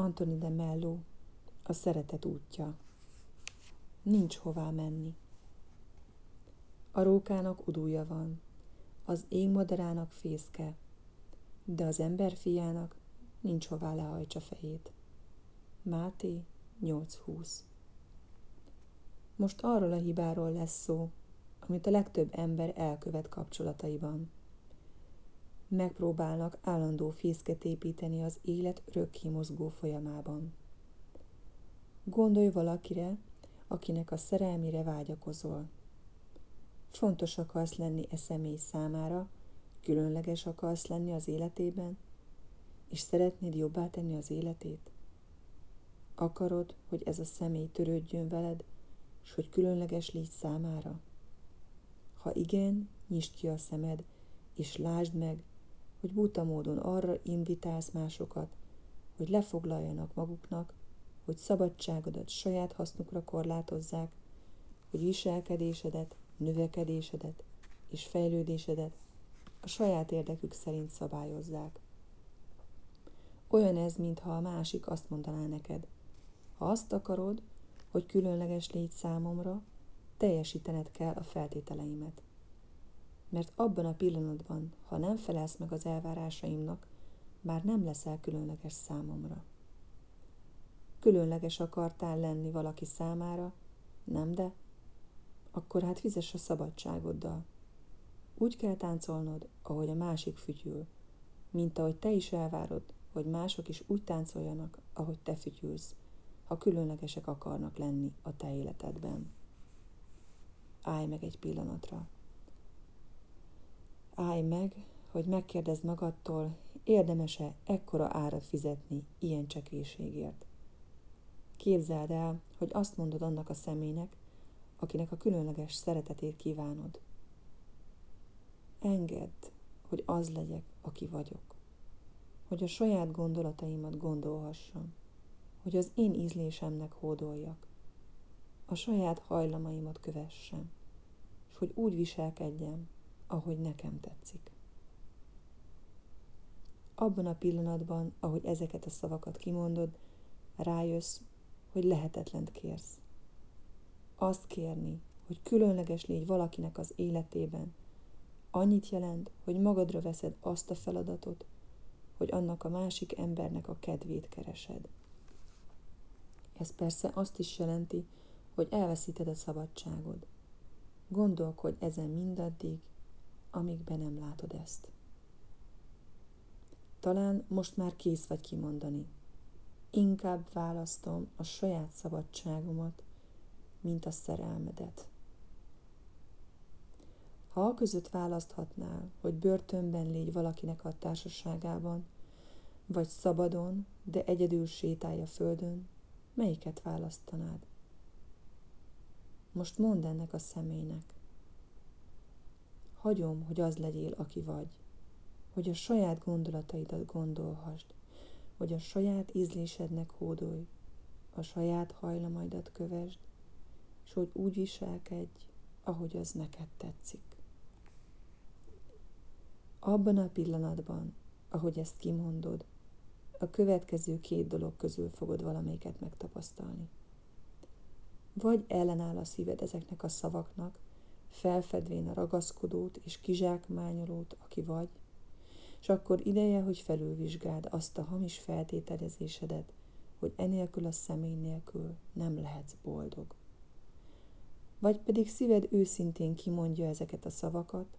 Antoni de Mello, a szeretet útja. Nincs hová menni. A rókának udúja van, az égmadarának fészke, de az ember fiának nincs hová lehajtsa fejét. Máté 8.20 Most arról a hibáról lesz szó, amit a legtöbb ember elkövet kapcsolataiban. Megpróbálnak állandó fészket építeni az élet örökké mozgó folyamában. Gondolj valakire, akinek a szerelmére vágyakozol. Fontos akarsz lenni e személy számára, különleges akarsz lenni az életében, és szeretnéd jobbá tenni az életét? Akarod, hogy ez a személy törődjön veled, és hogy különleges légy számára? Ha igen, nyisd ki a szemed, és lásd meg, hogy buta módon arra invitálsz másokat, hogy lefoglaljanak maguknak, hogy szabadságodat saját hasznukra korlátozzák, hogy viselkedésedet, növekedésedet és fejlődésedet a saját érdekük szerint szabályozzák. Olyan ez, mintha a másik azt mondaná neked, ha azt akarod, hogy különleges légy számomra, teljesítened kell a feltételeimet. Mert abban a pillanatban, ha nem felelsz meg az elvárásaimnak, már nem leszel különleges számomra. Különleges akartál lenni valaki számára, nem de? Akkor hát fizes a szabadságoddal. Úgy kell táncolnod, ahogy a másik fütyül, mint ahogy te is elvárod, hogy mások is úgy táncoljanak, ahogy te fütyülsz, ha különlegesek akarnak lenni a te életedben. Állj meg egy pillanatra. Állj meg, hogy megkérdezd magadtól, érdemes-e ekkora árat fizetni ilyen csekélységért. Képzeld el, hogy azt mondod annak a személynek, akinek a különleges szeretetét kívánod. Engedd, hogy az legyek, aki vagyok. Hogy a saját gondolataimat gondolhassam. Hogy az én ízlésemnek hódoljak. A saját hajlamaimat kövessem. És hogy úgy viselkedjem, ahogy nekem tetszik. Abban a pillanatban, ahogy ezeket a szavakat kimondod, rájössz, hogy lehetetlent kérsz. Azt kérni, hogy különleges légy valakinek az életében, annyit jelent, hogy magadra veszed azt a feladatot, hogy annak a másik embernek a kedvét keresed. Ez persze azt is jelenti, hogy elveszíted a szabadságod. Gondolkodj ezen mindaddig, amíg be nem látod ezt. Talán most már kész vagy kimondani. Inkább választom a saját szabadságomat, mint a szerelmedet. Ha a között választhatnál, hogy börtönben légy valakinek a társaságában, vagy szabadon, de egyedül sétálja földön, melyiket választanád? Most mondd ennek a személynek. Hagyom, hogy az legyél, aki vagy, hogy a saját gondolataidat gondolhasd, hogy a saját ízlésednek hódolj, a saját hajlamaidat kövesd, és hogy úgy viselkedj, ahogy az neked tetszik. Abban a pillanatban, ahogy ezt kimondod, a következő két dolog közül fogod valamelyiket megtapasztalni. Vagy ellenáll a szíved ezeknek a szavaknak, felfedvén a ragaszkodót és kizsákmányolót, aki vagy, és akkor ideje, hogy felülvizsgáld azt a hamis feltételezésedet, hogy enélkül a személy nélkül nem lehetsz boldog. Vagy pedig szíved őszintén kimondja ezeket a szavakat,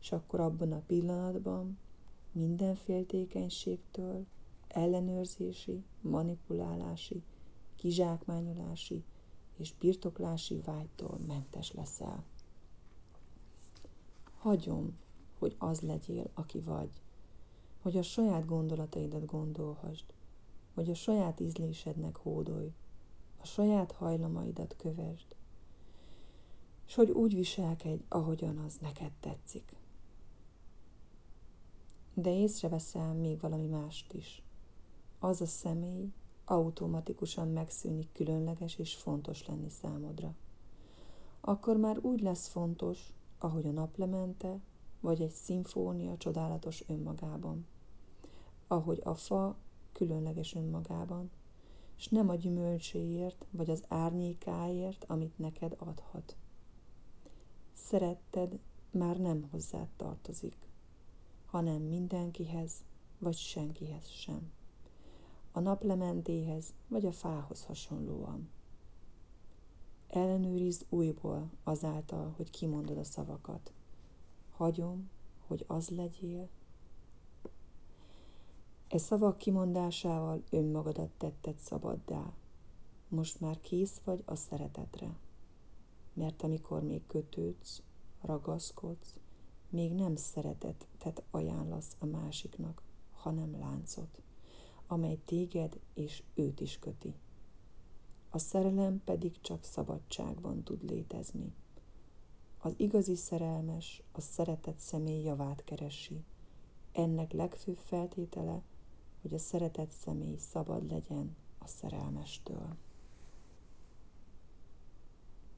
és akkor abban a pillanatban minden féltékenységtől, ellenőrzési, manipulálási, kizsákmányolási és birtoklási vágytól mentes leszel. Hagyom, hogy az legyél, aki vagy, hogy a saját gondolataidat gondolhasd, hogy a saját ízlésednek hódolj, a saját hajlamaidat kövesd, és hogy úgy viselkedj, ahogyan az neked tetszik. De észreveszel még valami mást is. Az a személy automatikusan megszűnik különleges és fontos lenni számodra. Akkor már úgy lesz fontos, ahogy a naplemente, vagy egy szimfónia csodálatos önmagában. Ahogy a fa különleges önmagában, és nem a gyümölcséért vagy az árnyékáért, amit neked adhat. Szeretted már nem hozzád tartozik, hanem mindenkihez vagy senkihez sem. A naplementéhez vagy a fához hasonlóan. Ellenőrizd újból azáltal, hogy kimondod a szavakat. Hagyom, hogy az legyél. E szavak kimondásával önmagadat tetted szabaddá. Most már kész vagy a szeretetre. Mert amikor még kötődsz, ragaszkodsz, még nem szeretetet ajánlasz a másiknak, hanem láncot, amely téged és őt is köti. A szerelem pedig csak szabadságban tud létezni. Az igazi szerelmes a szeretett személy javát keresi. Ennek legfőbb feltétele, hogy a szeretett személy szabad legyen a szerelmestől.